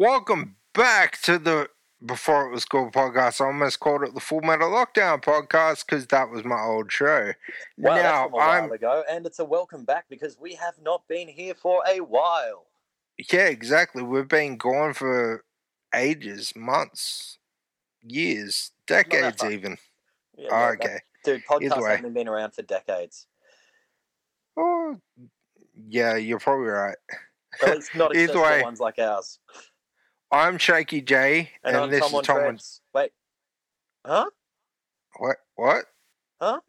Welcome back to the Before It Was Cool podcast. I almost called it the Full Metal Lockdown podcast because that was my old show. Wow, now a while I'm ago, and it's a welcome back because we have not been here for a while. yeah, exactly. We've been gone for ages, months, years, decades, even. Yeah, Oh, yeah, okay. that- dude, podcasts haven't been around for decades. Oh, yeah, you're probably right. At least not Either accessible way. ones like ours. I'm Shakey Jay, And, and, this Tom is Tom. on-. Wait, huh? What? What? Huh?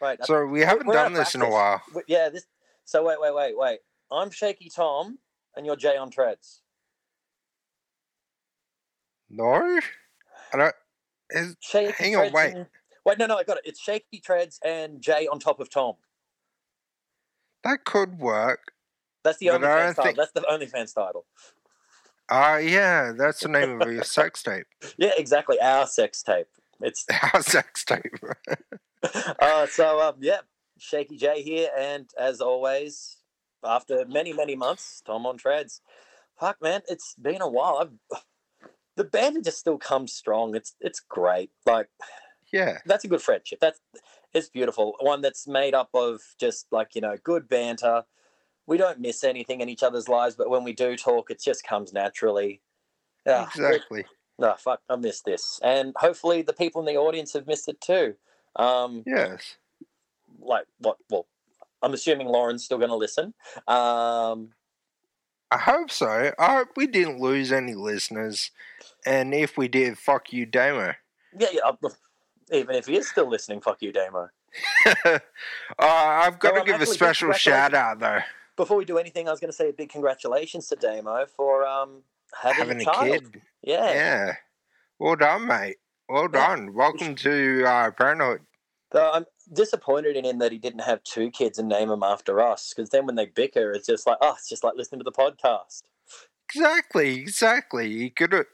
Right. I- So we haven't we're done this in a practice. while. yeah. This. So wait, wait, wait, wait. I'm Shaky Tom, and you're Jay on Treads. No, I don't. Is, Shaky Hang on, wait. and- wait, no, no, I got it. It's Shaky Treads and Jay on top of Tom. that could work. That's the OnlyFans title. think- That's the OnlyFans title. Ah, yeah, that's the name of your sex tape. Yeah, exactly. Our sex tape. It's Our sex tape. uh, so um, yeah, Shakey Jay here, and as always, after many many months, Tom on Treads. Fuck man, it's been a while. I've, the band just still comes strong. It's it's great. Like Yeah, that's a good friendship. That's it's beautiful. One that's made up of just like you know good banter. We don't miss anything in each other's lives, but when we do talk, it just comes naturally. Yeah, exactly. No, fuck, I missed this, and hopefully the people in the audience have missed it too. Um, Yes. like what? Well, I'm assuming Lauren's still going to listen. Um, I hope so. I hope we didn't lose any listeners. And if we did, fuck you, Damo. yeah, yeah. uh, Even if he is still listening, fuck you, Damo. uh, I've got to I'm give a special shout out, though. Before we do anything, I was going to say a big congratulations to Damo for um having, Having a a kid. Yeah. Yeah. Well done, mate. Well Yeah. done. Welcome to uh, Parenthood. I'm disappointed in him that he didn't have two kids and name them after us, because then when they bicker, it's just like, oh, it's just like listening to the podcast. Exactly, exactly. You could have.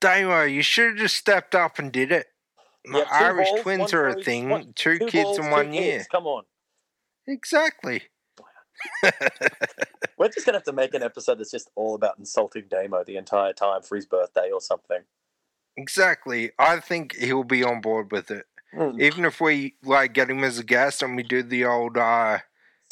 Damo, you should have just stepped up and did it. Yeah, Irish balls, twins are a thing. one- two, Two kids balls, in one kids. year. Come on. Exactly. We're just to have to make an episode that's just all about insulting Damo the entire time for his birthday or something. Exactly. I think he'll be on board with it. Mm. Even if we like get him as a guest and we do the old uh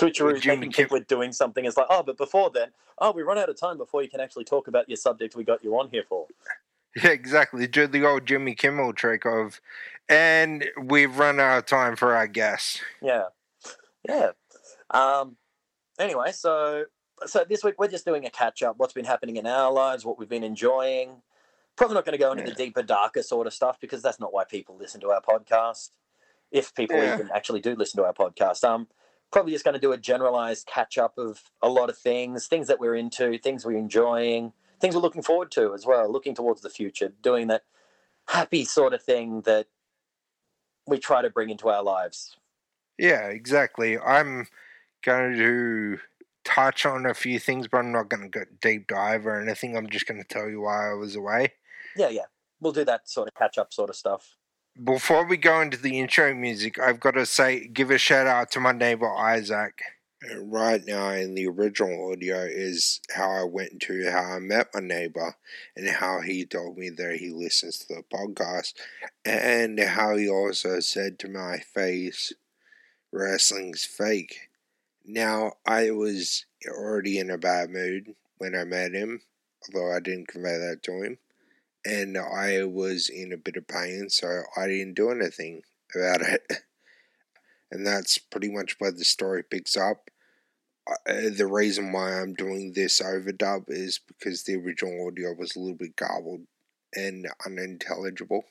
Switcheroo Jimmy making Kim- we're doing something. It's like, oh, but before then, oh, we run out of time before you can actually talk about your subject we got you on here for. yeah, exactly. Do the old Jimmy Kimmel trick of and we've run out of time for our guests. Yeah, yeah. Um. Anyway, so so this week we're just doing a catch up. What's been happening in our lives, what we've been enjoying. Probably not going to go into Yeah. the deeper, darker sort of stuff because that's not why people listen to our podcast. If people Yeah. even actually do listen to our podcast, um, probably just going to do a generalized catch up of a lot of things, things that we're into, things we're enjoying, things we're looking forward to as well, looking towards the future, doing that happy sort of thing that we try to bring into our lives. Yeah, exactly. I'm going to touch on a few things, but I'm not going to go deep dive or anything. I'm just going to tell you why I was away. Yeah, yeah. We'll do that sort of catch up sort of stuff. Before we go into the intro music, I've got to say, give a shout out to my neighbor Isaac. Right now, in the original audio, is how I went to how I met my neighbor and how he told me that he listens to the podcast, and how he also said to my face, Wrestling's fake. Now, I was already in a bad mood when I met him, although I didn't convey that to him and I was in a bit of pain, so I didn't do anything about it. And that's pretty much where the story picks up. Uh, the reason why I'm doing this overdub is because the original audio was a little bit garbled and unintelligible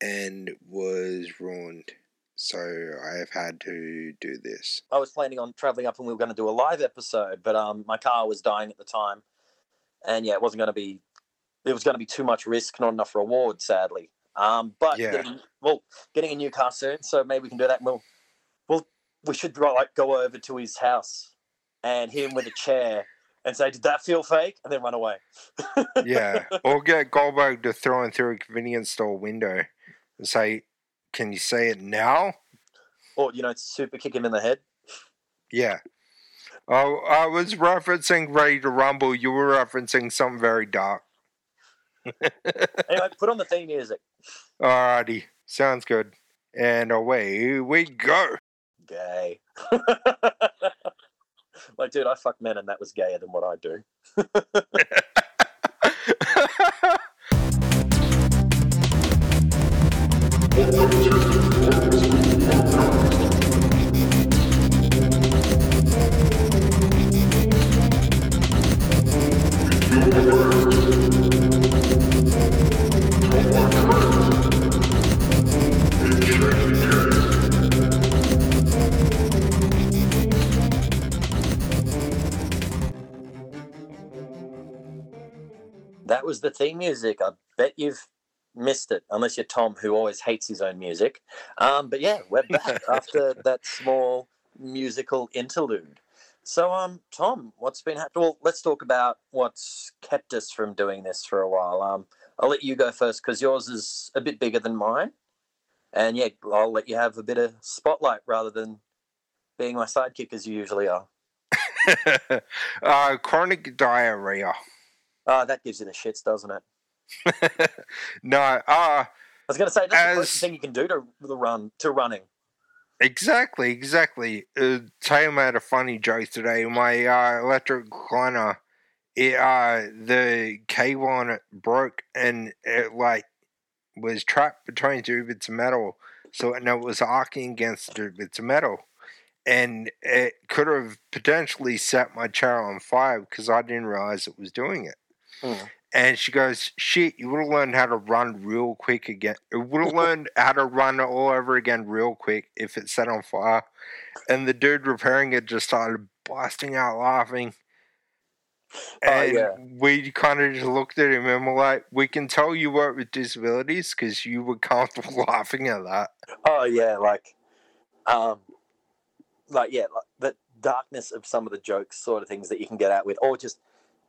and was ruined. So I have had to do this. I was planning on traveling up and we were going to do a live episode, but um, my car was dying at the time, and yeah, it wasn't going to be. It was going to be too much risk, not enough reward, sadly. Um, but Yeah. getting, well, getting a new car soon, so maybe we can do that. And we'll, well, we should like go over to his house and hit him with a chair and say, "Did that feel fake?" and then run away. Yeah. or get Goldberg to throw him through a convenience store window and say, Can you say it now? or you know, super kick him in the head. Yeah. Oh, I was referencing Ready to Rumble. You were referencing something very dark. anyway, put on the theme music. Alrighty, sounds good. And away we go. Gay. like, dude, I fuck men, and that was gayer than what I do. That was the theme music. I bet you've missed it, unless you're Tom, who always hates his own music. Um, but yeah, we're back after that small musical interlude. So, um, Tom, what's been happening? Well, let's talk about what's kept us from doing this for a while. Um, I'll let you go first because yours is a bit bigger than mine, and yeah, I'll let you have a bit of spotlight rather than being my sidekick as you usually are. uh, chronic diarrhea. Ah, that gives you the shits, doesn't it? no, uh, I was going to say that's the As- closest thing you can do to the run to running. exactly, exactly. Uh, Taylor made a funny joke today. My uh, electric recliner, it, uh, the cable on it broke and it like was trapped between two bits of metal. So and it was arcing against two bits of metal. And it could have potentially set my chair on fire because I didn't realize it was doing it. Mm. And she goes, "Shit, you would have learned how to run real quick again. You would have learned how to run all over again real quick if it set on fire." And the dude repairing it just started busting out laughing. Oh, And yeah. we kind of just looked at him and we're like, "We can tell you work with disabilities because you were comfortable laughing at that." Oh yeah, like, um, like yeah, like the darkness of some of the jokes, sort of things that you can get out with, or just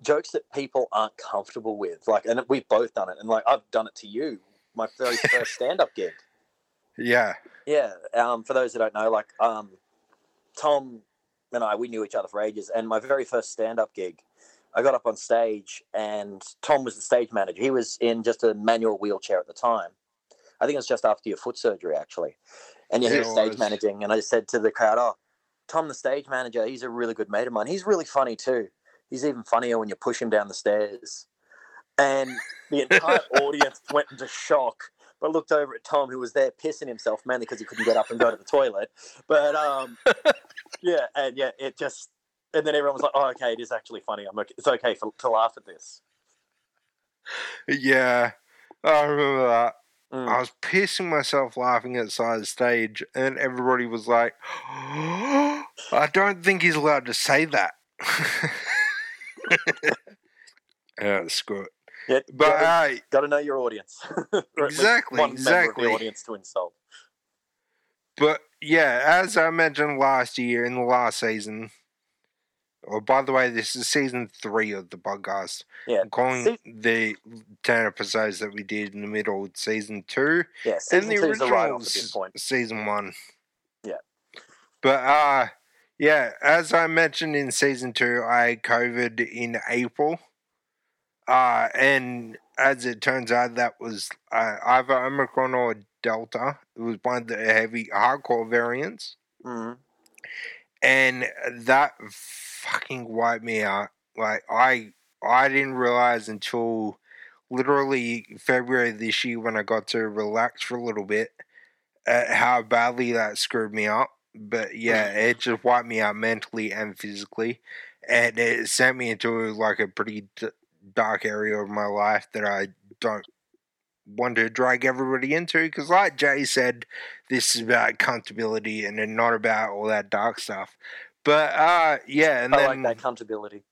jokes that people aren't comfortable with. Like, and we've both done it, and like I've done it to you, my very first stand-up gig. Yeah, Yeah. Um, for those that don't know, like, um, Tom and I, we knew each other for ages, and my very first stand-up gig. I got up on stage, and Tom was the stage manager. He was in just a manual wheelchair at the time. I think it was just after your foot surgery, actually. And yeah, he was stage was. managing, and I said to the crowd, "Oh, Tom, the stage manager, he's a really good mate of mine. He's really funny too. He's even funnier when you push him down the stairs." And the entire audience went into shock, but looked over at Tom, who was there pissing himself, mainly because he couldn't get up and go to the toilet. But um, yeah, and yeah, it just. And then everyone was like, "Oh, okay, it is actually funny. I'm okay. It's okay for, to laugh at this." yeah, I remember that. Mm. I was pissing myself laughing outside the the stage, and everybody was like, I don't think he's allowed to say that. yeah, screw it. Yeah, But gotta, uh, gotta know your audience. Or at least Exactly, one member of exactly. the audience to insult. but yeah, as I mentioned last year in the last season, or by the way, this is season three of the podcast. Yeah. I'm calling See- the 10 episodes that we did in the middle of season two. Yeah, season and the original write-off at s- this point. season one. Yeah. But uh yeah, as I mentioned in season two, I COVID in April. Uh and as it turns out that was uh, either Omicron or Delta. It was one of the heavy hardcore variants. Mm. And that fucking wiped me out. Like I I didn't realize until literally February this year when I got to relax for a little bit at how badly that screwed me up. But yeah, it just wiped me out mentally and physically, and it sent me into like a pretty d- dark area of my life that I don't want to drag everybody into. Because, like Jay said, this is about comfortability and not about all that dark stuff. But uh, yeah, and I then like that accountability.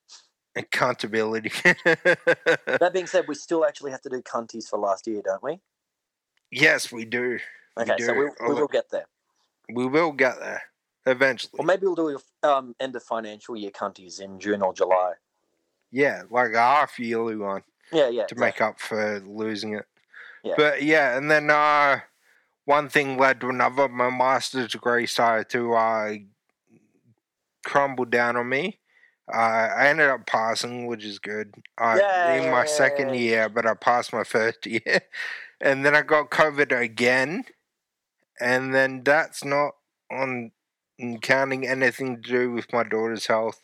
accountability. That being said, we still actually have to do cunties for last year, don't we? yes, we do. We Okay, so we, we will get there. We will get there eventually. Or maybe we'll do um, end of financial year cunties in June or July. Yeah, like a half yearly one Yeah, yeah. to make up for losing it. Yeah. But yeah, and then uh, one thing led to another. My master's degree started to uh, crumbled down on me. Uh, I ended up passing, which is good. I, in my second year, but I passed my first year. And then I got COVID again. And then that's not on counting anything to do with my daughter's health.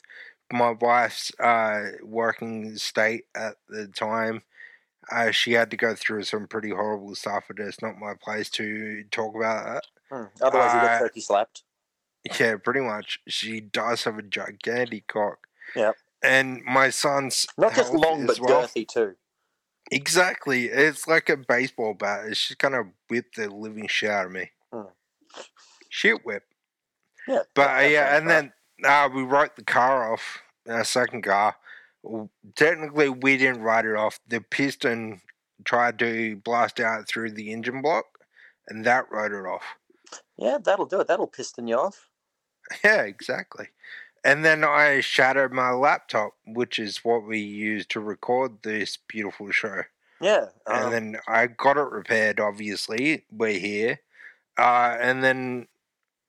My wife's uh, working state at the time. Uh, she had to go through some pretty horrible stuff, but it's not my place to talk about that. Hmm. Otherwise, you Uh, get turkey slapped. Yeah, pretty much. She does have a gigantic cock. Yep. And my son's Not just long, but well. girthy too. Exactly. It's like a baseball bat. It's just gonna whip the living shit out of me. Shit whip. Yeah. But uh, yeah, and then uh, we wrote the car off, our second car. Technically, we didn't write it off. The piston tried to blast out through the engine block, and that wrote it off. yeah, that'll do it. That'll piston you off. Yeah, exactly. And then I shattered my laptop, which is what we use to record this beautiful show. Yeah. um, and then I got it repaired. Obviously, we're here. Uh, and then,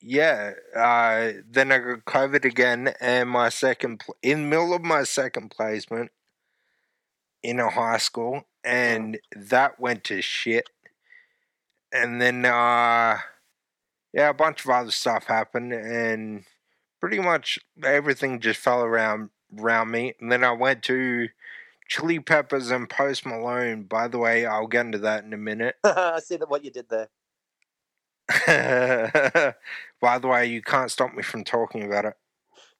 yeah, uh, then I got COVID again, and my second pl- in the middle of my second placement in a high school, and that went to shit. And then, uh, yeah, a bunch of other stuff happened, and pretty much everything just fell around around me. And then I went to Chili Peppers and Post Malone. By the way, I'll get into that in a minute. I see that what you did there. By the way, you can't stop me from talking about it.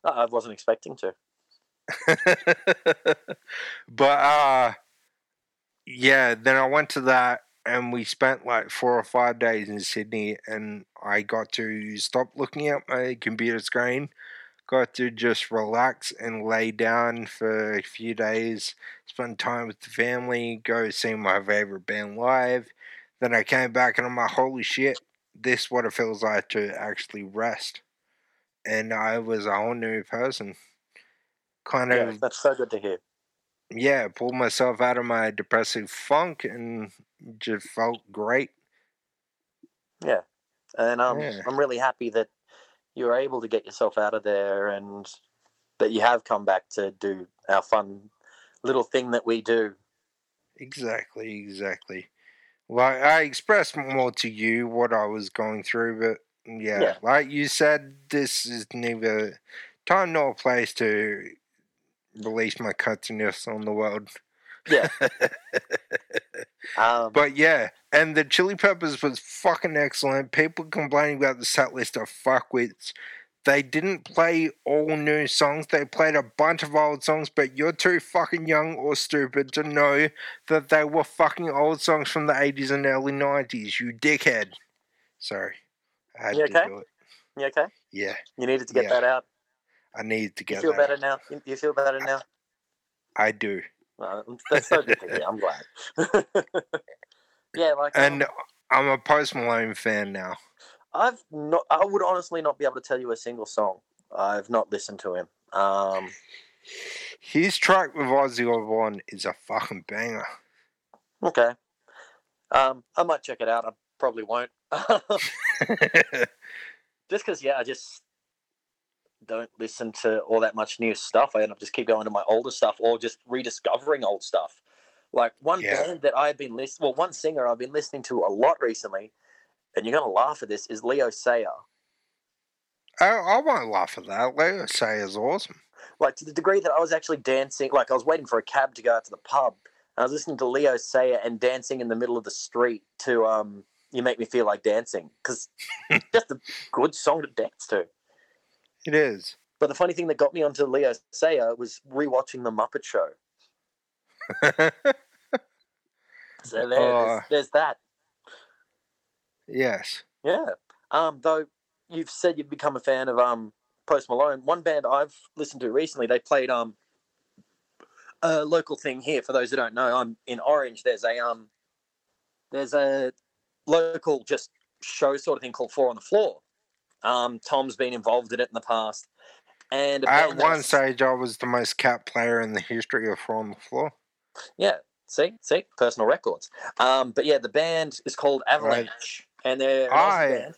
Uh, I wasn't expecting to. but uh yeah, then I went to that and we spent like four or five days in Sydney and I got to stop looking at my computer screen, got to just relax and lay down for a few days, spend time with the family, go see my favorite band live. Then I came back and I'm like, holy shit, this what it feels like to actually rest. And I was a whole new person. Kind Yeah, of that's so good to hear. yeah, pulled myself out of my depressive funk and just felt great. Yeah, and um, Yeah. I'm really happy that you were able to get yourself out of there and that you have come back to do our fun little thing that we do. Exactly, exactly. Like I expressed more to you what I was going through, but yeah, Yeah. like you said, this is neither time nor place to release my cuttiness on the world. Yeah. Um, But yeah, and the Chili Peppers was fucking excellent. People complaining about the set list of fuckwits. They didn't play all new songs. They played a bunch of old songs, but you're too fucking young or stupid to know that they were fucking old songs from the 80s and early 90s, you dickhead. Sorry. I had You to okay? do it. you okay? Yeah, You needed to get Yeah. that out. I needed to You get feel that. better now? You- You feel better now? I do. Uh, that's so good to hear. I'm glad. yeah, like um, And I'm a Post Malone fan now. I've not. I would honestly not be able to tell you a single song. I've not listened to him. Um, His track with Ozzy Osbourne is a fucking banger. okay. Um, I might check it out. I probably won't. just because, yeah, I just don't listen to all that much new stuff. I end up just keep going to my older stuff or just rediscovering old stuff. Like one Yeah. band that I've been listening, well, one singer I've been listening to a lot recently, and you're gonna laugh at this, is Leo Sayer. I, I won't laugh at that. Leo Say is awesome. Like to the degree that I was actually dancing, like I was waiting for a cab to go out to the pub, and I was listening to Leo Sayer and dancing in the middle of the street to um, "You Make Me Feel Like Dancing" because just a good song to dance to. It is. But the funny thing that got me onto Leo Sayer was rewatching The Muppet Show. So there, there's, Oh. there's that. Yes. Yeah. Um, though you've said you've become a fan of um Post Malone. One band I've listened to recently, they played um a local thing here. For those who don't know, I'm in Orange. There's a um there's a local just show sort of thing called Four on the Floor. Um, Tom's been involved in it in the past, and At one stage, I was the most capped player in the history of Four on the Floor. Yeah, see, see, personal records. Um, but yeah, the band is called Avalanche, and they're Aye. band.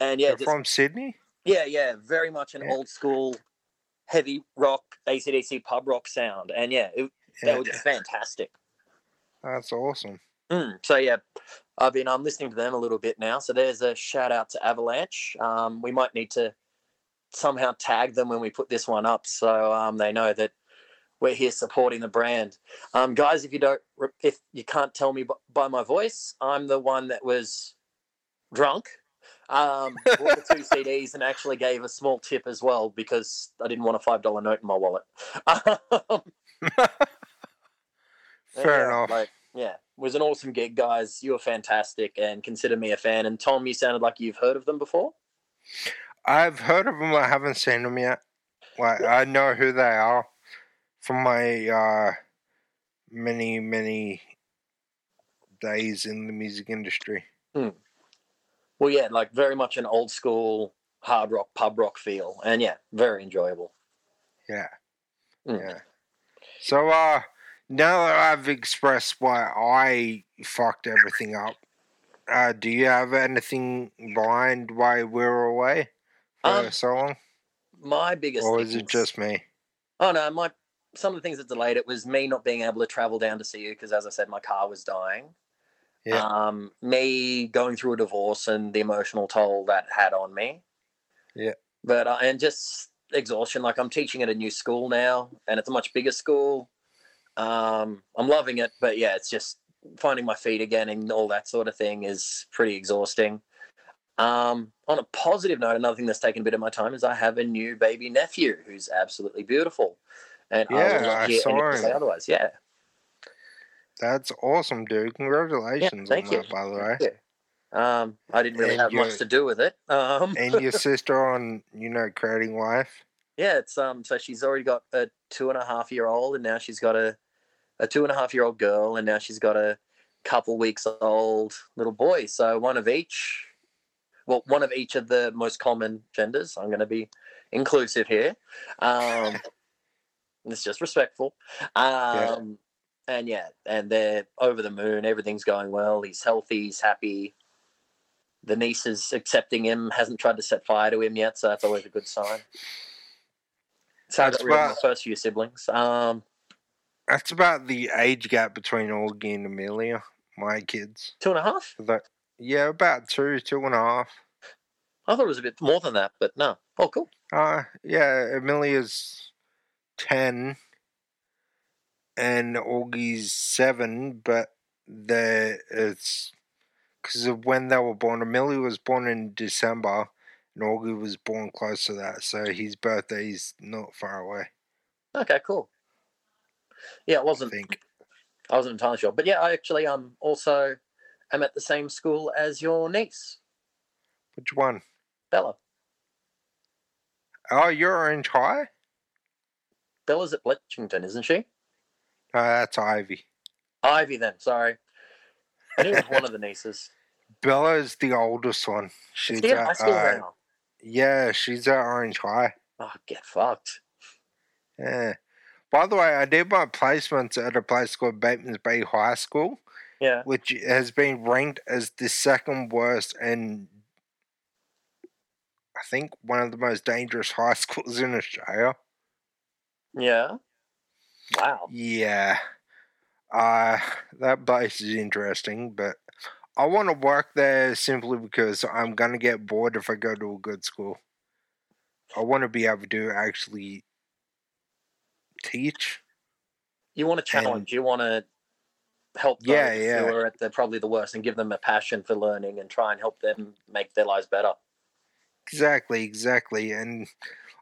And yeah, just- from Sydney? Yeah, yeah, very much an Yeah. old school, heavy rock, ACDC pub rock sound, and yeah, it, Yeah, that was fantastic. that's awesome. Mm, so yeah, I've been um listening to them a little bit now. So there's a shout out to Avalanche. Um, we might need to somehow tag them when we put this one up, so um they know that we're here supporting the brand. Um, guys, if you don't, if you can't tell me by my voice, I'm the one that was drunk. Um, bought the two CDs and actually gave a small tip as well because I didn't want a five dollar note in my wallet. Um, Fair yeah, enough. Like, yeah, it was an awesome gig, guys. You were fantastic, and consider me a fan. And Tom, you sounded like you've heard of them before. I've heard of them. I haven't seen them yet. Like I know who they are from my uh, many many days in the music industry. Well, yeah, like very much an old school hard rock pub rock feel, and yeah, very enjoyable. Yeah, Mm. yeah. So uh, now that I've expressed why I fucked everything up, uh, do you have anything behind why we're away for Um, so long, My biggest, or is it just me? Oh no, my some of the things that delayed it was me not being able to travel down to see you because, as I said, my car was dying. Yeah. Um, me going through a divorce and the emotional toll that had on me. Yeah. But uh, and just exhaustion. Like I'm teaching at a new school now, and it's a much bigger school. Um, I'm loving it, but yeah, it's just finding my feet again and all that sort of thing is pretty exhausting. Um, on a positive note, another thing that's taken a bit of my time is I have a new baby nephew who's absolutely beautiful, and I Yeah, will I saw him. otherwise. Yeah, That's awesome, dude. Congratulations thank on you. that, by the way. Um, I didn't really And have you're- much to do with it. Um, and your sister on, you know, creating life. yeah, it's um, so she's already got a two and a half year old, and now she's got a a two and a half year old girl, and now she's got a couple weeks old little boy. So one of each. Well, one of each of the most common genders. I'm going to be inclusive here. Um, it's just respectful. Um, And yeah, and they're over the moon. Everything's going well. He's healthy. He's happy. The niece is accepting him. Hasn't tried to set fire to him yet, so that's always a good sign. So That's got of my first few siblings. Um, That's about the age gap between Augie and Amelia, my kids. two and a half. That, yeah, about two, two and a half. I thought it was a bit more than that, but no. Oh, cool. Uh, yeah, Amelia's 10 and Augie's 7, but the it's because of when they were born. Amelia was born in December and Augie was born close to that, so his birthday is not far away, Okay, cool. Yeah, it wasn't. think. I wasn't entirely sure, but yeah, I actually um also am at the same school as your niece, Which one? Bella. Oh, you're Orange High? Bella's at Bletchington, isn't she? No, that's Ivy. Ivy, then. Sorry, I knew it was one of the nieces. Bella's the oldest one. Is She's she in high at, school uh, now? yeah, she's at Orange High. Oh, get fucked. Yeah. By the way, I did my placements at a place called Batemans Bay High School, Yeah. which has been ranked as the second worst and I think one of the most dangerous high schools in Australia. Yeah. Wow. Yeah. Uh that place is interesting, but I want to work there simply because I'm going to get bored if I go to a good school. I want to be able to actually teach. You want to challenge. You want to help those Yeah, yeah. who are at the probably the worst and give them a passion for learning and try and help them make their lives better. Exactly, exactly. And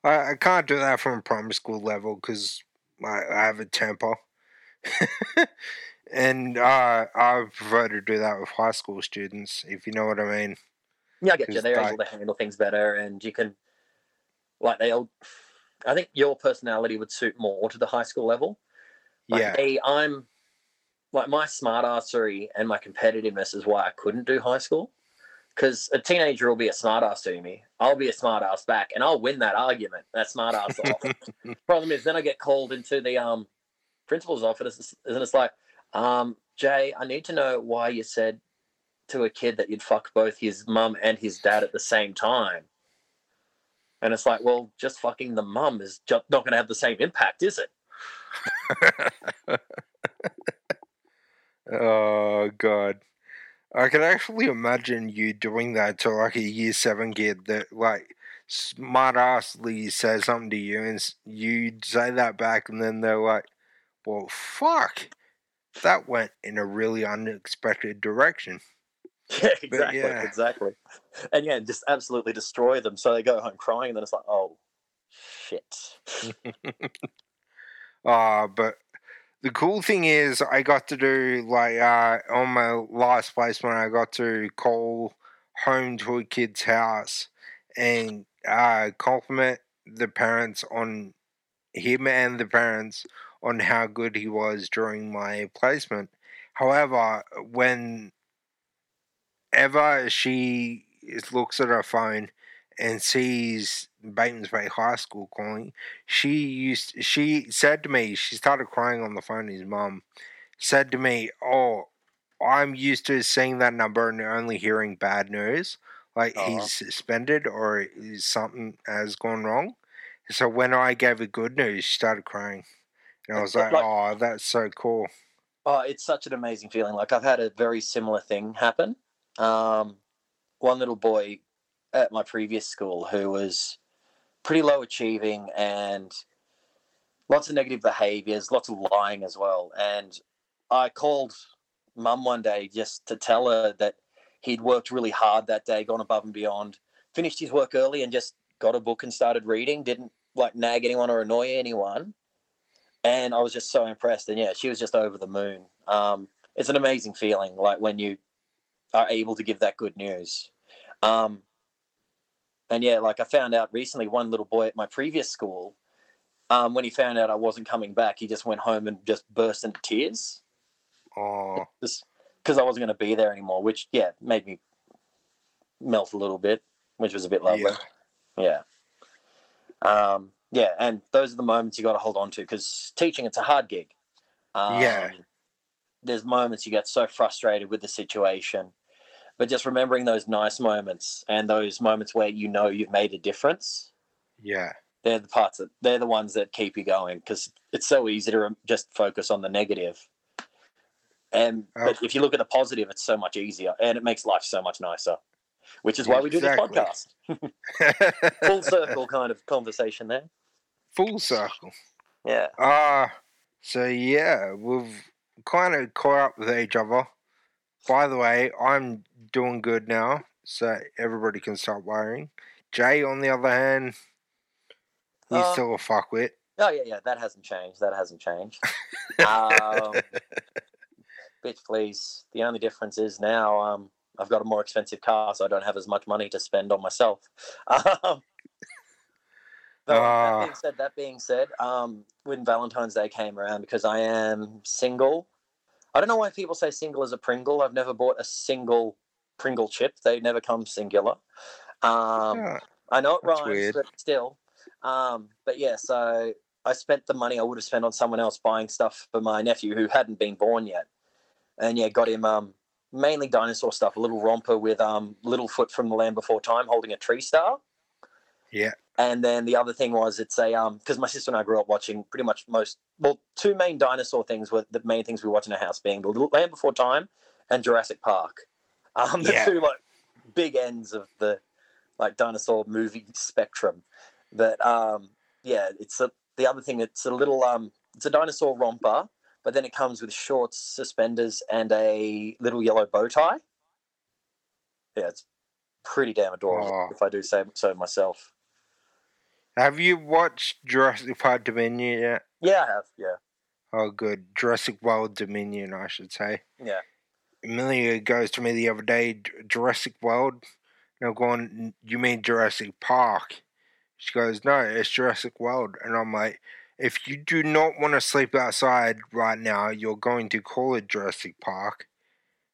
I, I can't do that from a primary school level because I, I have a temper. and uh, I prefer to do that with high school students, if you know what I mean. Yeah, I get you. They're I- able to handle things better, and you can, like, they'll. I think your personality would suit more to the high school level. Like yeah, I'm like my smartassery and my competitiveness is why I couldn't do high school. Because a teenager will be a smartass to me, I'll be a smartass back, and I'll win that argument. That smartass off. Problem is, then I get called into the um principal's office, and it's like, um, Jay, I need to know why you said to a kid that you'd fuck both his mum and his dad at the same time. And it's like, well, just fucking the mum is just not going to have the same impact, is it? oh god. I can actually imagine you doing that to like a year seven kid that like smart assly says something to you and you say that back and then they're like, Well fuck. That went in a really unexpected direction. Yeah, exactly, yeah. exactly. And yeah, just absolutely destroy them. So they go home crying, and then it's like, oh, shit. Uh, but the cool thing is, I got to do like uh, on my last placement, I got to call home to a kid's house and uh, compliment the parents on him and the parents on how good he was during my placement. However, when ever she looks at her phone and sees Batemans Bay High School calling, she used she said to me, she started crying on the phone. His mum said to me, "Oh, I'm used to seeing that number and only hearing bad news, like Aw. he's suspended or something has gone wrong." So when I gave her good news, she started crying, and I was like, Like- "Oh, that's so cool." Oh, it's such an amazing feeling. Like I've had a very similar thing happen. Um, one little boy at my previous school who was pretty low achieving and lots of negative behaviors, lots of lying as well. And I called mum one day just to tell her that he'd worked really hard that day, gone above and beyond, finished his work early, and just got a book and started reading. Didn't like nag anyone or annoy anyone and I was just so impressed. And yeah, she was just over the moon. Um, it's an amazing feeling, like when you are able to give that good news. Um, and yeah, like I found out recently, one little boy at my previous school, um, when he found out I wasn't coming back, he just went home and just burst into tears, Oh, just because I wasn't going to be there anymore. Which yeah, made me melt a little bit, which was a bit lovely. yeah, Yeah. Um, yeah, and those are the moments you got to hold on to because teaching it's a hard gig. Um, Yeah. There's moments you get so frustrated with the situation, but just remembering those nice moments and those moments where you know you've made a difference. yeah, They're the parts that they're the ones that keep you going because it's so easy to rem- just focus on the negative. And Oh. but if you look at the positive, it's so much easier and it makes life so much nicer. Which is why we do this podcast. Full circle kind of conversation there. Full circle. Yeah. Uh, so yeah, we've kind of caught up with each other. By the way, I'm doing good now, so everybody can stop worrying. Jay, on the other hand, he's Uh, still a fuckwit. Oh yeah, yeah. That hasn't changed. That hasn't changed. um, bitch, please. The only difference is now um, I've got a more expensive car, so I don't have as much money to spend on myself. Um, but Ah. that being said, that being said, um, when Valentine's Day came around, because I am single, I don't know why people say single as a Pringle. I've never bought a single Pringle chip. They never come singular. Um, Yeah, I know it rhymes, weird. but still. Um, but yeah, so I spent the money I would have spent on someone else buying stuff for my nephew who hadn't been born yet, and yeah, got him um, mainly dinosaur stuff. A little romper with um, Littlefoot from the Land Before Time holding a tree star. Yeah. And then the other thing was it's a um because my sister and I grew up watching pretty much most well two main dinosaur things were the main things we watch in our house being the Little Land Before Time and Jurassic Park. Um, the Yeah. two like big ends of the like dinosaur movie spectrum. But um, yeah, it's a, the other thing. It's a little um, it's a dinosaur romper, but then it comes with shorts, suspenders, and a little yellow bow tie. Yeah, it's pretty damn adorable, Aw. if I do say so myself. Have you watched Jurassic Park Dominion yet? Yeah, I have. Yeah, Oh, good. Jurassic World Dominion, I should say. yeah. Amelia goes to me the other day, Jurassic World. And I'm going, you mean Jurassic Park? She goes, no, it's Jurassic World. And I'm like, if you do not want to sleep outside right now, you're going to call it Jurassic Park.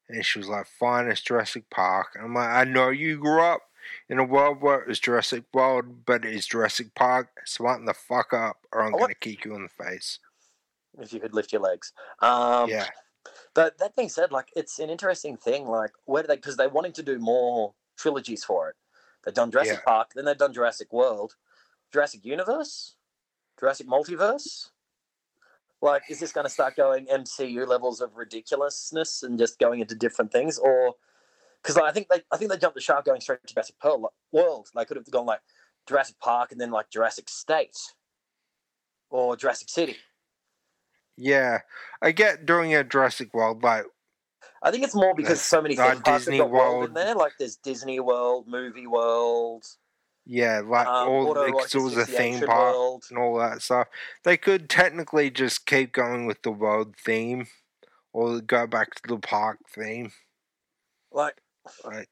And she was like, fine, it's Jurassic Park. And I'm like, I know you grew up in a world where it was Jurassic World, but it's Jurassic Park. Smarten the fuck up, or I'm Oh, going to kick you in the face. If you could lift your legs. Um, yeah. But that being said, like it's an interesting thing. Like where do they? Because they're wanting to do more trilogies for it. They've done Jurassic Yeah. Park, then they've done Jurassic World, Jurassic Universe, Jurassic Multiverse. Like, is this going to start going MCU levels of ridiculousness and just going into different things, or because I think they, I think they jumped the shark going straight to Jurassic Pearl, like, World. They could have gone like Jurassic Park and then like Jurassic State or Jurassic City. Yeah, I get doing a Jurassic World, like I think it's more because so many theme Disney got world in there. Like there's Disney World, Movie World, yeah, like um, all the, it was a theme park World. and all that stuff. They could technically just keep going with the world theme, or go back to the park theme. Like, Like,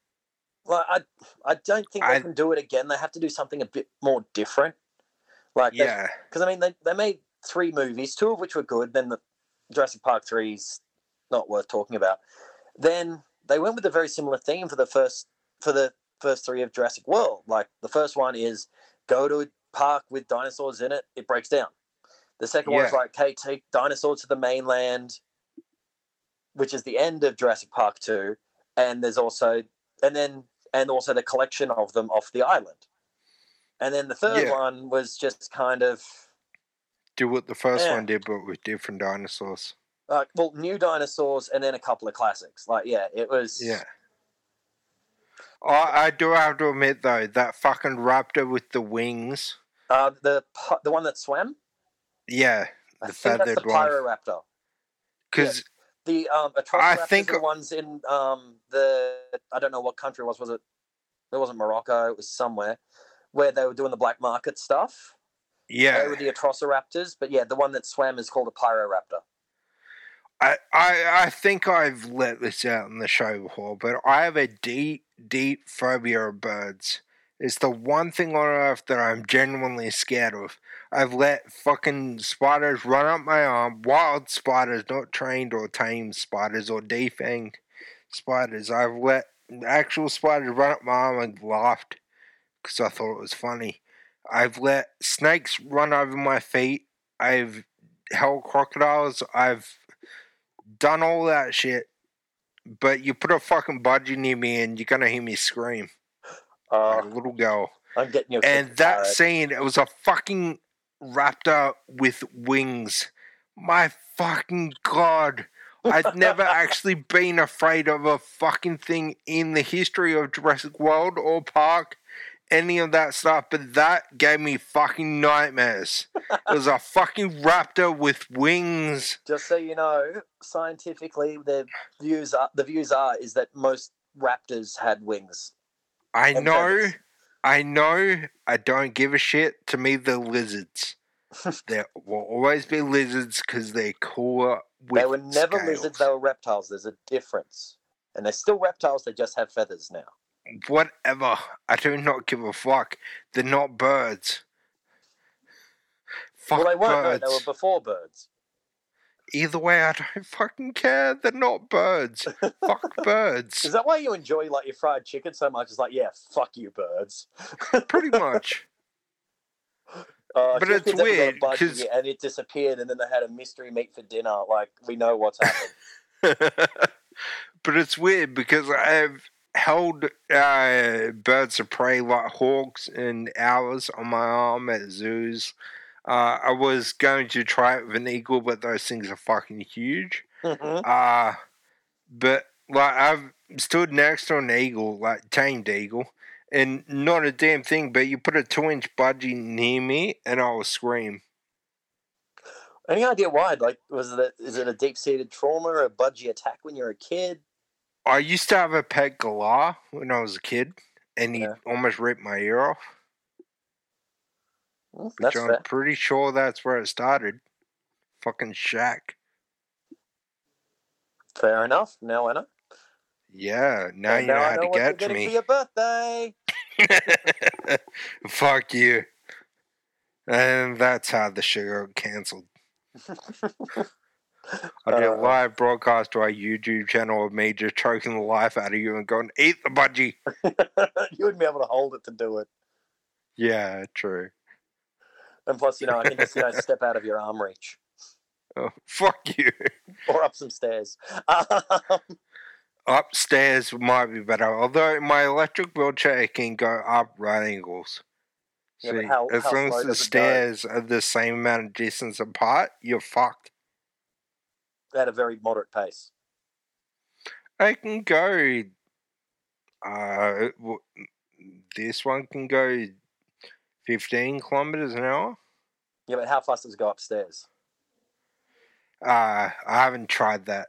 like I, I don't think they I- can do it again. They have to do something a bit more different. Like, yeah, because I mean, they they made three movies, two of which were good. Then the Jurassic Park three's not worth talking about. Then they went with a very similar theme for the first for the first three of Jurassic World. Like the first one is go to a park with dinosaurs in it, it breaks down. The second one is like, okay, take dinosaurs to the mainland, which is the end of Jurassic Park two, and there's also and then and also the collection of them off the island. And then the third Yeah. one was just kind of do what the first Yeah. one did, but with different dinosaurs. like well, new dinosaurs and then a couple of classics. Like yeah, it was Yeah. I, I do have to admit though, that fucking raptor with the wings. Uh, the the one that swam. Yeah, I The think that's the feathered one. Pyroraptor. because The um, I think- the ones in um the I don't know what country it was. Was it? It wasn't Morocco. It was somewhere where they were doing the black market stuff. yeah, They were the Atrociraptors, but yeah, the one that swam is called a Pyroraptor. I, I I think I've let this out in the show before, but I have a deep, deep phobia of birds. It's the one thing on earth that I'm genuinely scared of. I've let fucking spiders run up my arm, wild spiders, not trained or tamed spiders or defanged spiders. I've let actual spiders run up my arm and laughed because I thought it was funny. I've let snakes run over my feet. I've held crocodiles. I've done all that shit, but you put a fucking budgie near me and you're gonna hear me scream Uh, little girl. I'm getting your And that Jared. scene, it was a fucking raptor with wings. My fucking god. I've never actually been afraid of a fucking thing in the history of Jurassic World or Park, any of that stuff, but that gave me fucking nightmares. it was a fucking raptor with wings. Just so you know, scientifically, the views are the views are is that most raptors had wings. I And know. I know, I don't give a shit. To me, they're lizards. there will always be lizards because they're cooler with they were never scales. lizards; they were reptiles. There's a difference, and they're still reptiles. They just have feathers now. Whatever. I do not give a fuck. They're not birds. Fuck well, they weren't. birds. They were before birds. Either way, I don't fucking care. They're not birds. fuck birds. Is that why you enjoy like your fried chicken so much? It's like, yeah, fuck you, birds. Pretty much. Uh, But it's Kids ever got weird, budgie 'cause- and it disappeared, and then they had a mystery meat for dinner. Like we know what's happened. but it's weird because I've held uh, birds of prey like hawks and owls on my arm at zoos. Uh, I was going to try it with an eagle, but those things are fucking huge. Mhm. Uh, but like I've stood next to an eagle, like tamed eagle, and not a damn thing. But you put a two-inch budgie near me, and I will scream. Any idea why? Like, was it is it a deep seated trauma or a budgie attack when you're a kid? I used to have a pet galah when I was a kid, and he Yeah. almost ripped my ear off. Hmm, Which I'm fair. pretty sure that's where it started. Fucking Shaq. Fair enough. Now I know. Yeah, now And you know I how know to get to me. for your birthday. Fuck you. And that's how the show got cancelled. I did a Uh. live broadcast to our YouTube channel of me just choking the life out of you and going, eat the budgie. you wouldn't be able to hold it to do it. Yeah, true. And plus, you know, I can just you know step out of your arm reach Oh, fuck you. or up some stairs. Um, Upstairs might be better, although my electric wheelchair can go up right angles. Yeah, So how- as how long as the it go? stairs are the same amount of distance apart, you're fucked. At a very moderate pace. I can go. Uh, w- this one can go fifteen kilometers an hour. Yeah, but how fast does it go upstairs? Uh, I haven't tried that.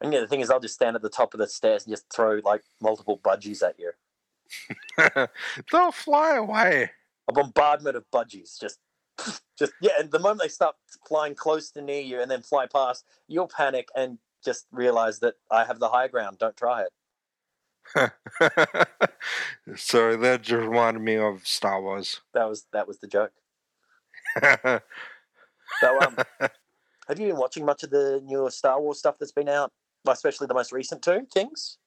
And yeah, the thing is, I'll just stand at the top of the stairs and just throw like multiple budgies at you. They'll fly away. A bombardment of budgies, just, just yeah. And the moment they start flying close to near you and then fly past, you'll panic and just realize that I have the high ground. Don't try it. so that just reminded me of Star Wars. That was that was the joke. So, um, have you been watching much of the newer Star Wars stuff that's been out, especially the most recent two things?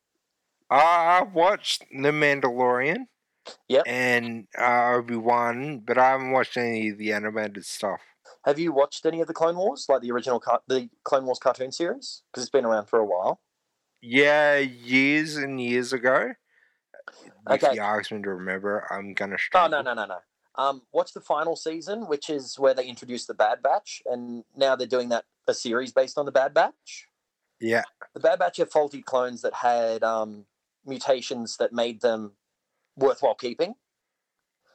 I watched The Mandalorian. Yep. And uh, Obi Wan, but I haven't watched any of the animated stuff. Have you watched any of the Clone Wars, like the original, car- the Clone Wars cartoon series? Because it's been around for a while. Yeah, years and years ago. Okay. If you ask me to remember, I'm gonna Oh struggle. no, no, no, no. Um, watch the final season, which is where they introduced the Bad Batch, and now they're doing that a series based on the Bad Batch. Yeah, The Bad Batch are faulty clones that had um, mutations that made them worthwhile keeping.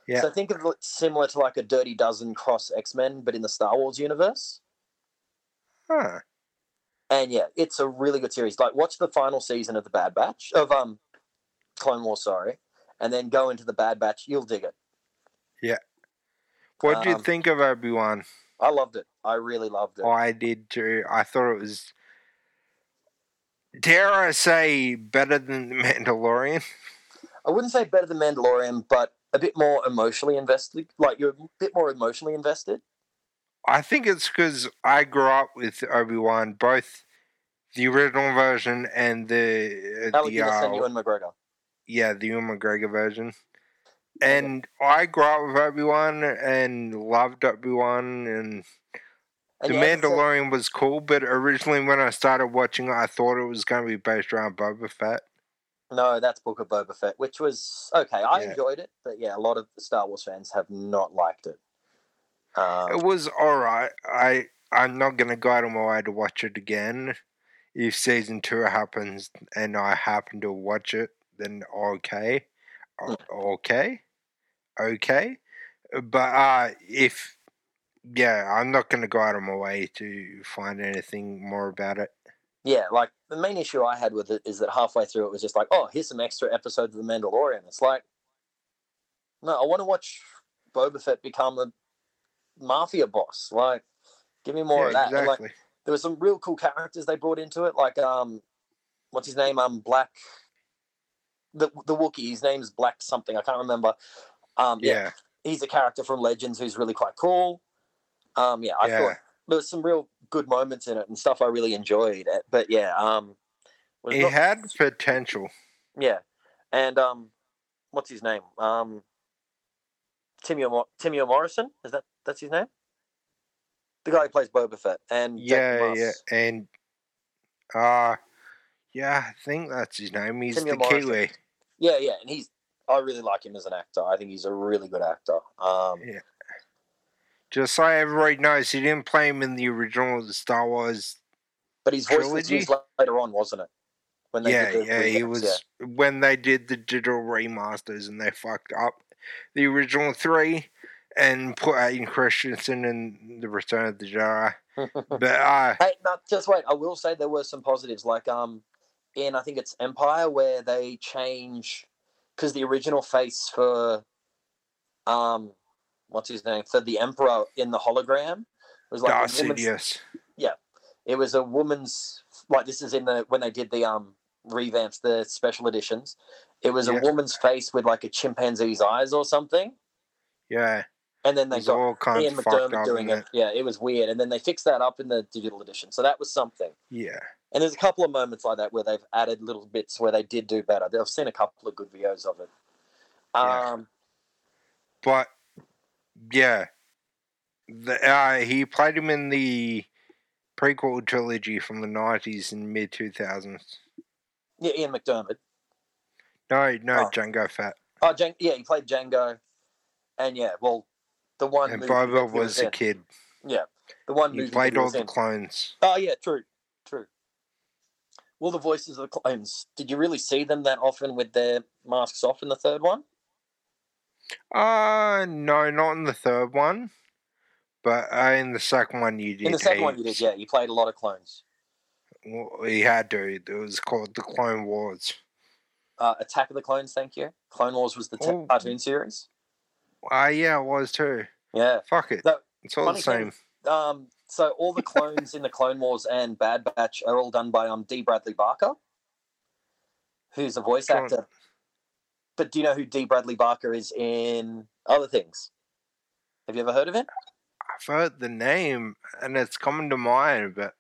Yeah. So think of it similar to like a Dirty Dozen cross X Men, but in the Star Wars universe. huh. And yeah, it's a really good series. Like, watch the final season of the Bad Batch of um, Clone Wars, sorry, and then go into the Bad Batch. You'll dig it. Yeah. What do you Um, think of Obi Wan? I loved it. I really loved it. Oh, I did too. I thought it was, dare I say, better than The Mandalorian. I wouldn't say better than Mandalorian, but a bit more emotionally invested. Like you're a bit more emotionally invested. I think it's because I grew up with Obi Wan, both the original version and the Alec the Guinness and uh, Ewan McGregor. yeah the Ewan McGregor version. And I grew up with Obi Wan and loved Obi Wan, and And the yeah, Mandalorian was cool. But originally, when I started watching it, I thought it was going to be based around Boba Fett. No, that's Book of Boba Fett, which was okay. I Yeah. enjoyed it, but yeah, a lot of the Star Wars fans have not liked it. Um, It was alright. I I'm not gonna go out of my way to watch it again. If season two happens and I happen to watch it, then okay, O- okay, okay. But uh, if yeah, I'm not gonna go out of my way to find anything more about it. yeah, like the main issue I had with it is that halfway through it was just like, oh, here's some extra episodes of The Mandalorian. It's like, no, I want to watch Boba Fett become a mafia boss. Like, give me more Yeah, of that. And, like, there were some real cool characters they brought into it, like um, what's his name? Um, Black. The the Wookiee. His name's Black something. I can't remember. Um, yeah, yeah, he's a character from Legends who's really quite cool. Um, yeah, I Yeah. thought there was some real good moments in it and stuff I really enjoyed. It. But yeah, um, it not- had potential. yeah, and um, what's his name? Um, Timmy Timmy Morrison is that that's his name? The guy who plays Boba Fett and Yeah, yeah, and uh yeah, I think that's his name. He's the Morrison. Kiwi. yeah, yeah, and he's I really like him as an actor. I think he's a really good actor. Um, Yeah. Just so everybody knows, he didn't play him in the original Star Wars. but his voice was used later on, wasn't it? When Yeah, did the yeah, he remakes, was when they did the digital remasters and they fucked up the original three and put Hayden Christensen in the Return of the Jedi. But uh, Hey, no, just wait. I will say there were some positives, like um, in I think it's Empire where they change because the original face for um, what's his name for the Emperor in the hologram was like Darth Sidious. it was a woman's like this is in the when they did the um revamps the special editions. It was Yeah. a woman's face with like a chimpanzee's eyes or something, Yeah, and then they got all kinds Ian McDiarmid doing in it. Yeah, it was weird, and then they fixed that up in the digital edition, so that was something. Yeah, And there's a couple of moments like that where they've added little bits where they did do better. I've seen a couple of good videos of it. Yeah. Um, but yeah, the, uh, he played him in the prequel trilogy from the nineties and mid two thousands. Yeah, Ian McDiarmid. No, no, Oh. Jango Fett. Oh, yeah, he played Django, and yeah, well, the one And Boba he was a kid. Yeah, the one He played all the in. clones. Oh yeah, true, true. Well, the voices of the clones. Did you really see them that often with their masks off in the third one? Uh no, not in the third one. But uh, in the second one you did. in the second one, you did. Yeah, you played a lot of clones. Well, he had to. It was called the Clone Wars. Uh, Attack of the Clones. Thank you. Clone Wars was the Oh. cartoon series. Ah, yeah, it was too. Yeah. Fuck it. So, It's all the same. thing- Um, so all the clones in the Clone Wars and Bad Batch are all done by um Dee Bradley Baker, who's a voice actor. But do you know who Dee Bradley Baker is in other things? Have you ever heard of him? I've heard the name and it's coming to mind, but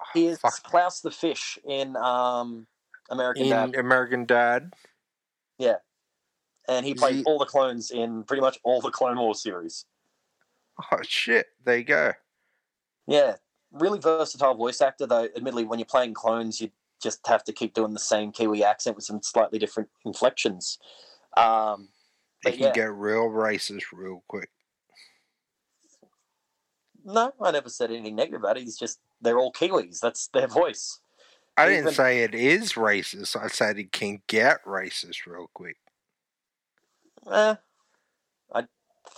oh, He is fuck. Klaus the Fish in um American in Dad, American Dad. And he played he- all the clones in pretty much all the Clone Wars series. Oh shit! There you go. Yeah, really versatile voice actor. Though, admittedly, when you're playing clones, you just have to keep doing the same Kiwi accent with some slightly different inflections. Um, They can yeah. get real racist real quick. no, I never said anything negative about it. He's just they're all Kiwis. That's their voice. I Even- didn't say it is racist. I said it can get racist real quick. Eh, I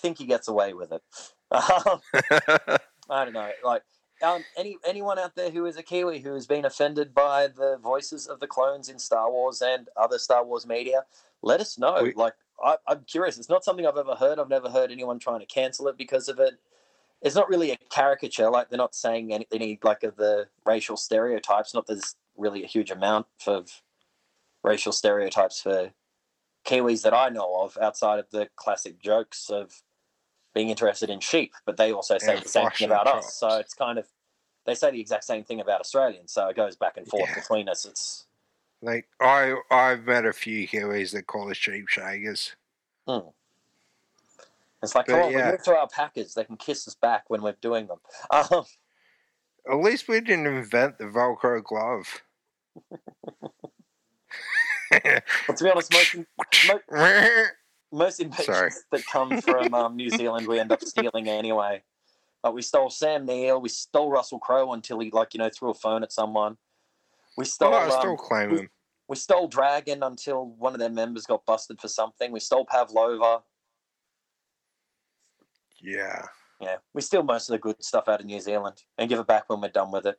think he gets away with it. Um, I don't know. Like um, any anyone out there who is a Kiwi who has been offended by the voices of the clones in Star Wars and other Star Wars media, let us know. We- like I, I'm curious. It's not something I've ever heard. I've never heard anyone trying to cancel it because of it. It's not really a caricature. Like they're not saying any, any like of the racial stereotypes. Not that there's really a huge amount of racial stereotypes for Kiwis that I know of outside of the classic jokes of being interested in sheep, but they also say the same thing about us. So it's kind of they say the exact same thing about Australians. So it goes back and forth Yeah. between us. It's like I, I've met a few Kiwis that call us sheep shaggers. it's like But come on, yeah. we look to our packers. They can kiss us back when we're doing them. Um, At least we didn't invent the Velcro glove. but to be honest, most most invasions Sorry. that come from um, New Zealand, we end up stealing anyway. Like we stole Sam Neill, we stole Russell Crowe until he like you know threw a phone at someone. We stole I still um, claim we- him. we stole Dragon until one of their members got busted for something. We stole Pavlova. Yeah. Yeah, we steal most of the good stuff out of New Zealand and give it back when we're done with it.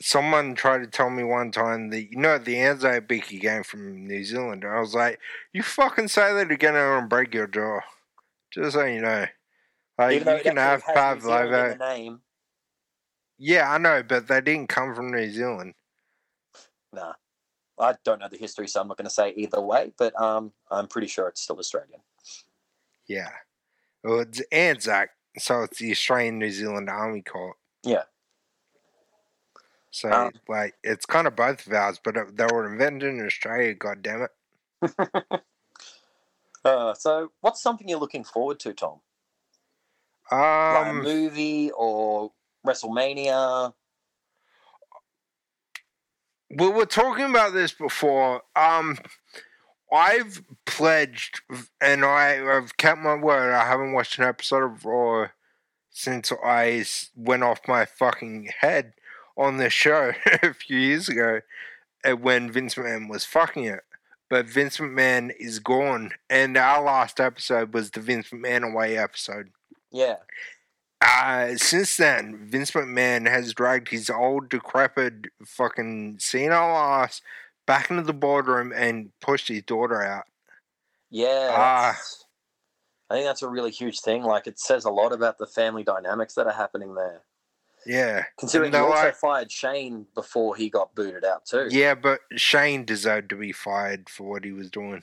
Someone tried to tell me one time that you know the Anzac bikkie came from New Zealand. And I was like, "You fucking say that again, and break your jaw." Just so you know, like Even you can have has New Zealand Pavlova. name. Yeah, I know, but they didn't come from New Zealand. Nah, I don't know the history, so I'm not going to say either way. But um, I'm pretty sure it's still Australian. Yeah. Well, it's Anzac, so it's the Australian New Zealand Army Corps. Yeah. So, Um, like, it's kind of both of ours, but it, they were invented in Australia, God damn it. Uh, so, what's something you're looking forward to, Tom? Like a Um, movie or WrestleMania? we were talking about this before. Um, I've pledged, and I have kept my word. I haven't watched an episode of Raw since I went off my fucking head on this show a few years ago, uh, when Vince McMahon was fucking it. But Vince McMahon is gone, and our last episode was the Vince McMahon away episode. Yeah, Uh, since then, Vince McMahon has dragged his old, decrepit, fucking senile ass back into the boardroom and pushed his daughter out. yeah. Ah. I think that's a really huge thing. Like, it says a lot about the family dynamics that are happening there. Yeah. Considering And he also like- fired Shane before he got booted out too. Yeah, but Shane deserved to be fired for what he was doing.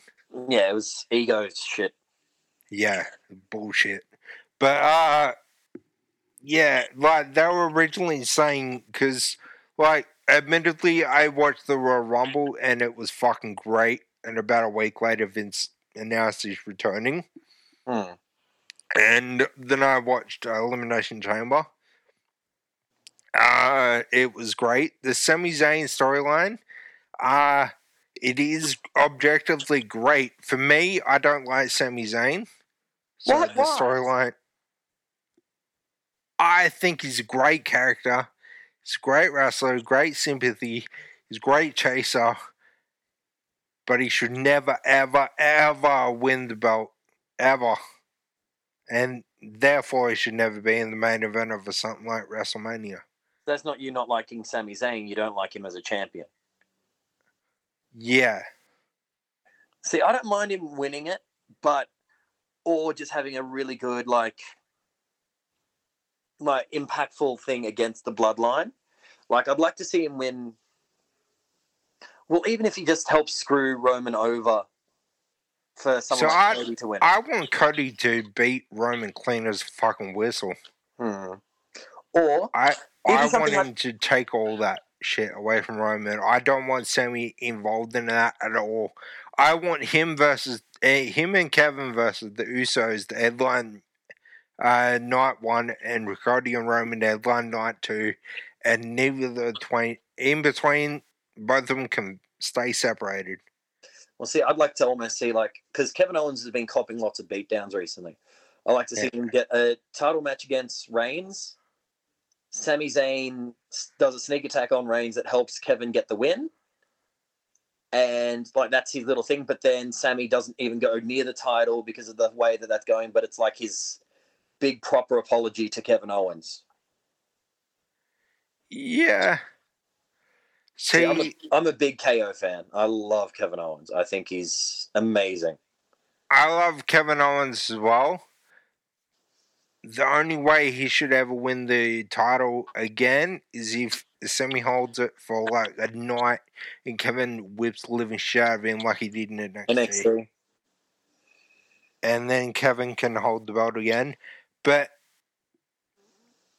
Yeah, it was ego shit. Yeah, bullshit. But, uh, yeah, like, they were originally saying, because, like, admittedly, I watched the Royal Rumble and it was fucking great. And about a week later, Vince announced he's returning. Hmm. and then I watched uh, Elimination Chamber, Uh, it was great. The Sami Zayn storyline, uh, it is objectively great. For me, I don't like Sami Zayn. So What? the storyline, I think he's a great character. He's a great wrestler, great sympathy. He's a great chaser. But he should never, ever, ever win the belt. Ever. And therefore, he should never be in the main event of something like WrestleMania. That's not you not liking Sami Zayn. You don't like him as a champion. Yeah. See, I don't mind him winning it, but or just having a really good like like impactful thing against the bloodline. Like I'd like to see him win. Well, even if he just helps screw Roman over for someone So like I- Cody to win. I want Cody to beat Roman clean as fucking whistle. Hmm. Or I I want something him like- to take all that shit away from Roman. I don't want Sami involved in that at all. I want him versus uh, him and Kevin versus the Usos, the headline uh, night one, and Riccardi and Roman the headline night two, and neither the twain in between both of them can stay separated. Well, see, I'd like to almost see like because Kevin Owens has been copping lots of beatdowns recently. I like to see him get a title match against Reigns. Sami Zayn does a sneak attack on Reigns that helps Kevin get the win, and like that's his little thing. But then Sami doesn't even go near the title because of the way that that's going. But it's like his big proper apology to Kevin Owens. Yeah. See, See, I'm, a, I'm a big KO fan. I love Kevin Owens. I think he's amazing. I love Kevin Owens as well. The only way he should ever win the title again is if Sami holds it for like a night and Kevin whips the living shit out of him like he did in NXT. NXT. And then Kevin can hold the belt again. But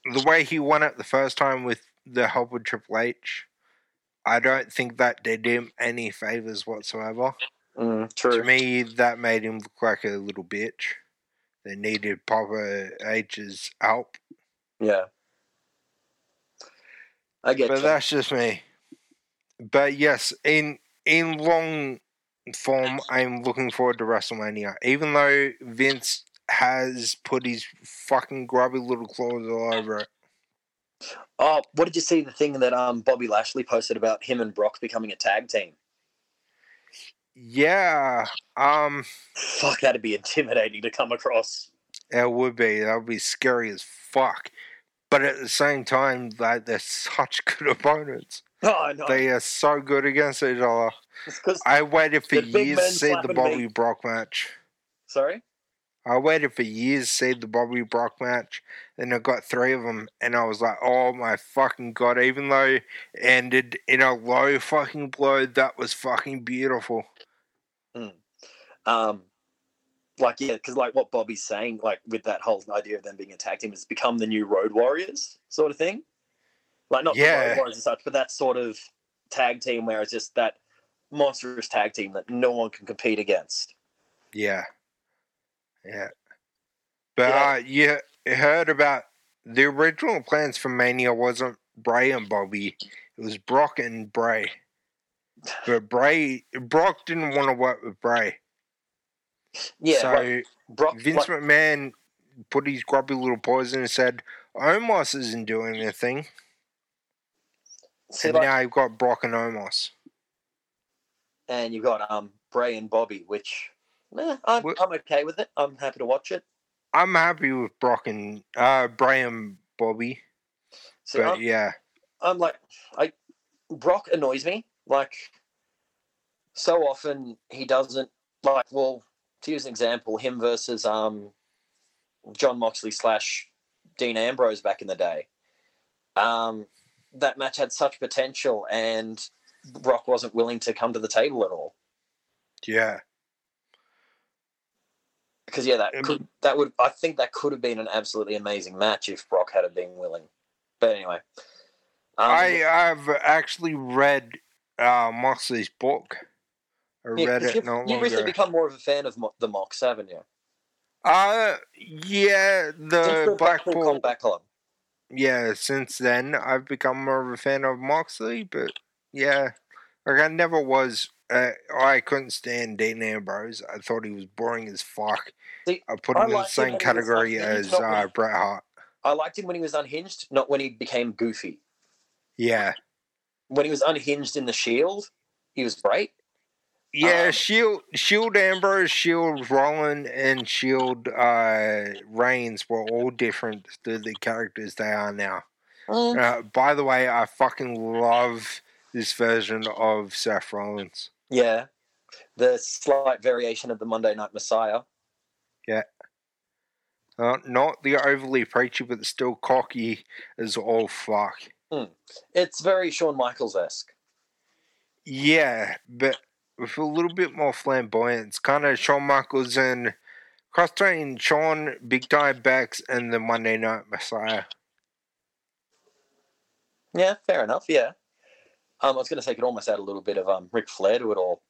the way he won it the first time with the help of Triple H, I don't think that did him any favors whatsoever. Mm, true. To me, that made him look like a little bitch. They needed Papa H's help. Yeah. I get But you. that's just me. But yes, in in long form, I'm looking forward to WrestleMania. Even though Vince has put his fucking grubby little claws all over it. Oh, what did you see the thing that um Bobby Lashley posted about him and Brock becoming a tag team? Yeah, um, Fuck, that'd be intimidating to come across. it would be. That would be scary as fuck. But at the same time, like they're such good opponents. Oh, know. They are so good against each other. I waited for years to see the Bobby me. Brock match. sorry. I waited for years to see the Bobby Brock match, and I got three of them, and I was like, "Oh my fucking god!" Even though it ended in a low fucking blow, that was fucking beautiful. Um, like yeah, because like what Bobby's saying, like with that whole idea of them being attacked, him team, has become the new Road Warriors sort of thing. Like not the Yeah. Road Warriors as such, but that sort of tag team where it's just that monstrous tag team that no one can compete against. Yeah, yeah. But Yeah. uh, you heard about the original plans for Mania wasn't Bray and Bobby; it was Brock and Bray. But Bray, Brock didn't want to work with Bray, Yeah, so. like Brock. Vince McMahon put his grubby little paws in and said, Omos isn't doing anything. see, and like- now you've got Brock and Omos. and you've got um Bray and Bobby, which eh, I'm, I'm okay with it. I'm happy to watch it. I'm happy with Brock and uh, Bray and Bobby. So But I'm, yeah, I'm like, I Brock annoys me. Like, so often he doesn't like. Well, to use an example, him versus um Jon Moxley slash Dean Ambrose back in the day. Um, that match had such potential, and Brock wasn't willing to come to the table at all. yeah. Because yeah, that could that would I think that could have been an absolutely amazing match if Brock had been willing. But anyway, um, I have actually read uh, Moxley's book. I yeah, read it you've, you've recently become more of a fan of Mo- the Mox, haven't you? Uh, yeah, the Blackpool. Combat Club. yeah, since then I've become more of a fan of Moxley. But yeah, like I never was. Uh, I couldn't stand Dean Ambrose. I thought he was boring as fuck. See, I put I him in the same when he was category as uh, Bret Hart. I liked him when he was unhinged, not when he became goofy. Yeah, When he was unhinged in the Shield, he was great. yeah. Um, Shield, Shield Ambrose, Shield Rollin, and Shield uh, Reigns were all different to the characters they are now. Mm. Uh, by the way, I fucking love this version of Seth Rollins. Yeah, the slight variation of the Monday Night Messiah. Uh, not the overly preachy, but still cocky as all fuck. It's very Shawn Michaels esque. Yeah, but with a little bit more flamboyance. Kind of Shawn Michaels and cross between Shawn, Big Time Backs, and the Monday Night Messiah. Yeah, fair enough. Yeah. Um, I was going to say, it could almost add a little bit of um, Ric Flair to it all.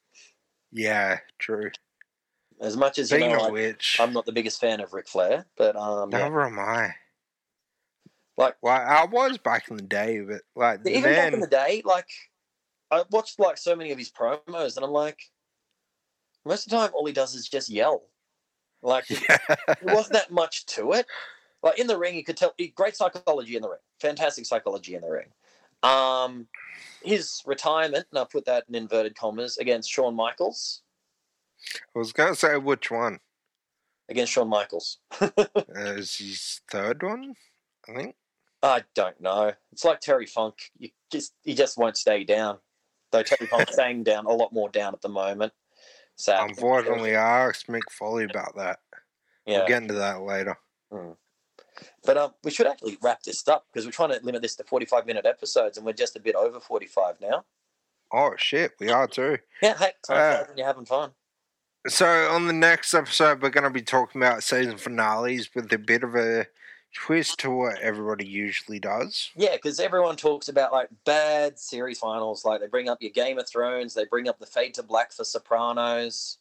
Yeah, true. As much as you know, which, I'm not the biggest fan of Ric Flair, but um, yeah. never am I. Like- well, I was back in the day, but like even back in the day, like I watched like so many of his promos, and I'm like, most of the time, all he does is just yell. Like it yeah, wasn't that much to it. Like in the ring, you could tell great psychology in the ring, fantastic psychology in the ring. Um, his retirement, and I put that in inverted commas, against Shawn Michaels, I was gonna say which one. against Shawn Michaels. Uh, is his third one? I think. I don't know. It's like Terry Funk. You just he just won't stay down. Though Terry Funk's staying down a lot more down at the moment. Sad. Unfortunately, I asked Mick Foley about that. yeah. We'll get into that later. But um, we should actually wrap this up because we're trying to limit this to forty-five minute episodes, and we're just a bit over forty-five now. Oh shit, we are too. Yeah, hey, Uh, you're having fun. So on the next episode, we're going to be talking about season finales with a bit of a twist to what everybody usually does. Yeah, because everyone talks about like bad series finals. Like they bring up your Game of Thrones, they bring up the Fade to Black for Sopranos.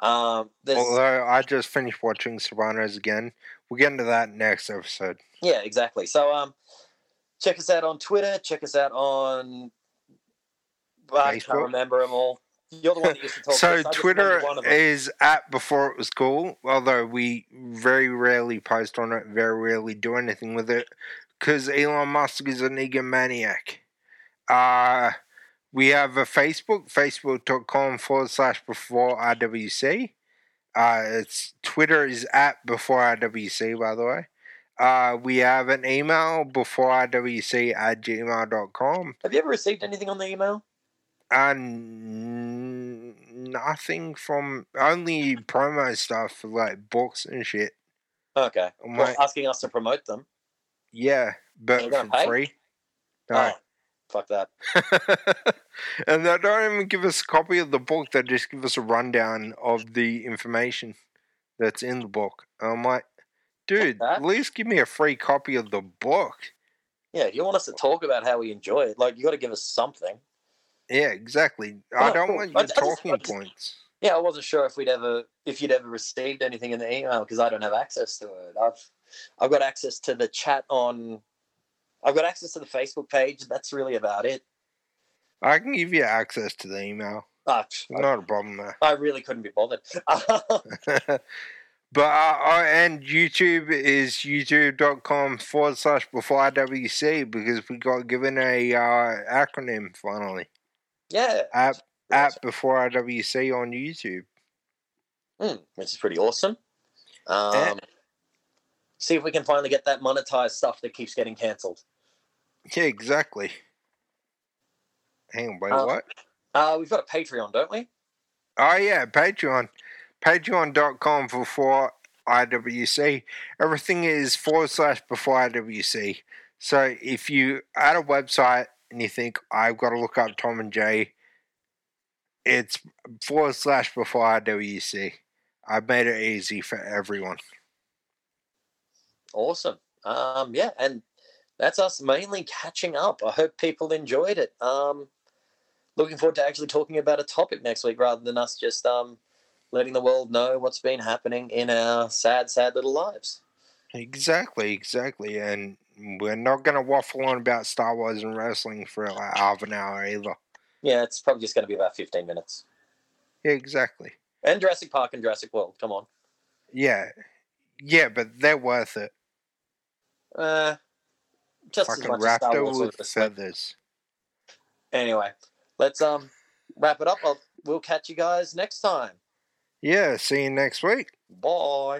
Um, Although I just finished watching Sopranos again. We'll get into that next episode. yeah, exactly. So um, check us out on Twitter. Check us out on. I can't remember them all. You're the one that used to talk. to So us. Twitter is at before it was cool, although we very rarely post on it, very rarely do anything with it, because Elon Musk is an egomaniac. Uh, we have a Facebook, facebook.com forward slash before RWC. Uh, it's Twitter is at before IWC, by the way. Uh, we have an email before IWC at gmail.com. Have you ever received anything on the email? And nothing from only promo stuff like books and shit. Okay. Well, like, asking us to promote them. yeah, but for pay? free. No. Oh, fuck that. and they don't even give us a copy of the book. They just give us a rundown of the information that's in the book. I'm like, dude, at least give me a free copy of the book. Yeah, if you want us to talk about how we enjoy it, like you got to give us something. Yeah, exactly. I Oh, don't want I- your I just- I talking just- points. Yeah, I wasn't sure if we'd ever, if you'd ever received anything in the email because I don't have access to it. I've, I've got access to the chat on, I've got access to the Facebook page. That's really about it. I can give you access to the email. Ah, Not a problem there. I really couldn't be bothered. but uh, uh, and YouTube is youtube.com forward slash before IWC because we got given a uh, acronym finally. yeah, App at before IWC on YouTube. Mm, which is pretty awesome. Um, Yeah. See if we can finally get that monetized stuff that keeps getting cancelled. Yeah, exactly. Hang on, wait, Uh, what? Uh, we've got a Patreon, don't we? Oh yeah, Patreon. Patreon.com for for IWC. Everything is forward slash before IWC. So if you add a website and you think I've got to look up Tom and Jay, it's forward slash before IWC. I've made it easy for everyone. Awesome. Um, yeah, and that's us mainly catching up. I hope people enjoyed it. Um, looking forward to actually talking about a topic next week rather than us just um, letting the world know what's been happening in our sad, sad little lives. Exactly, exactly. And we're not going to waffle on about Star Wars and wrestling for like half an hour either. Yeah, it's probably just going to be about 15 minutes. Yeah, exactly. And Jurassic Park and Jurassic World. Come on. Yeah. Yeah, but they're worth it. Uh, just Fucking as much as Star raptor Wars with with the feathers. Anyway, let's um wrap it up. I'll, we'll catch you guys next time. Yeah, see you next week. Bye.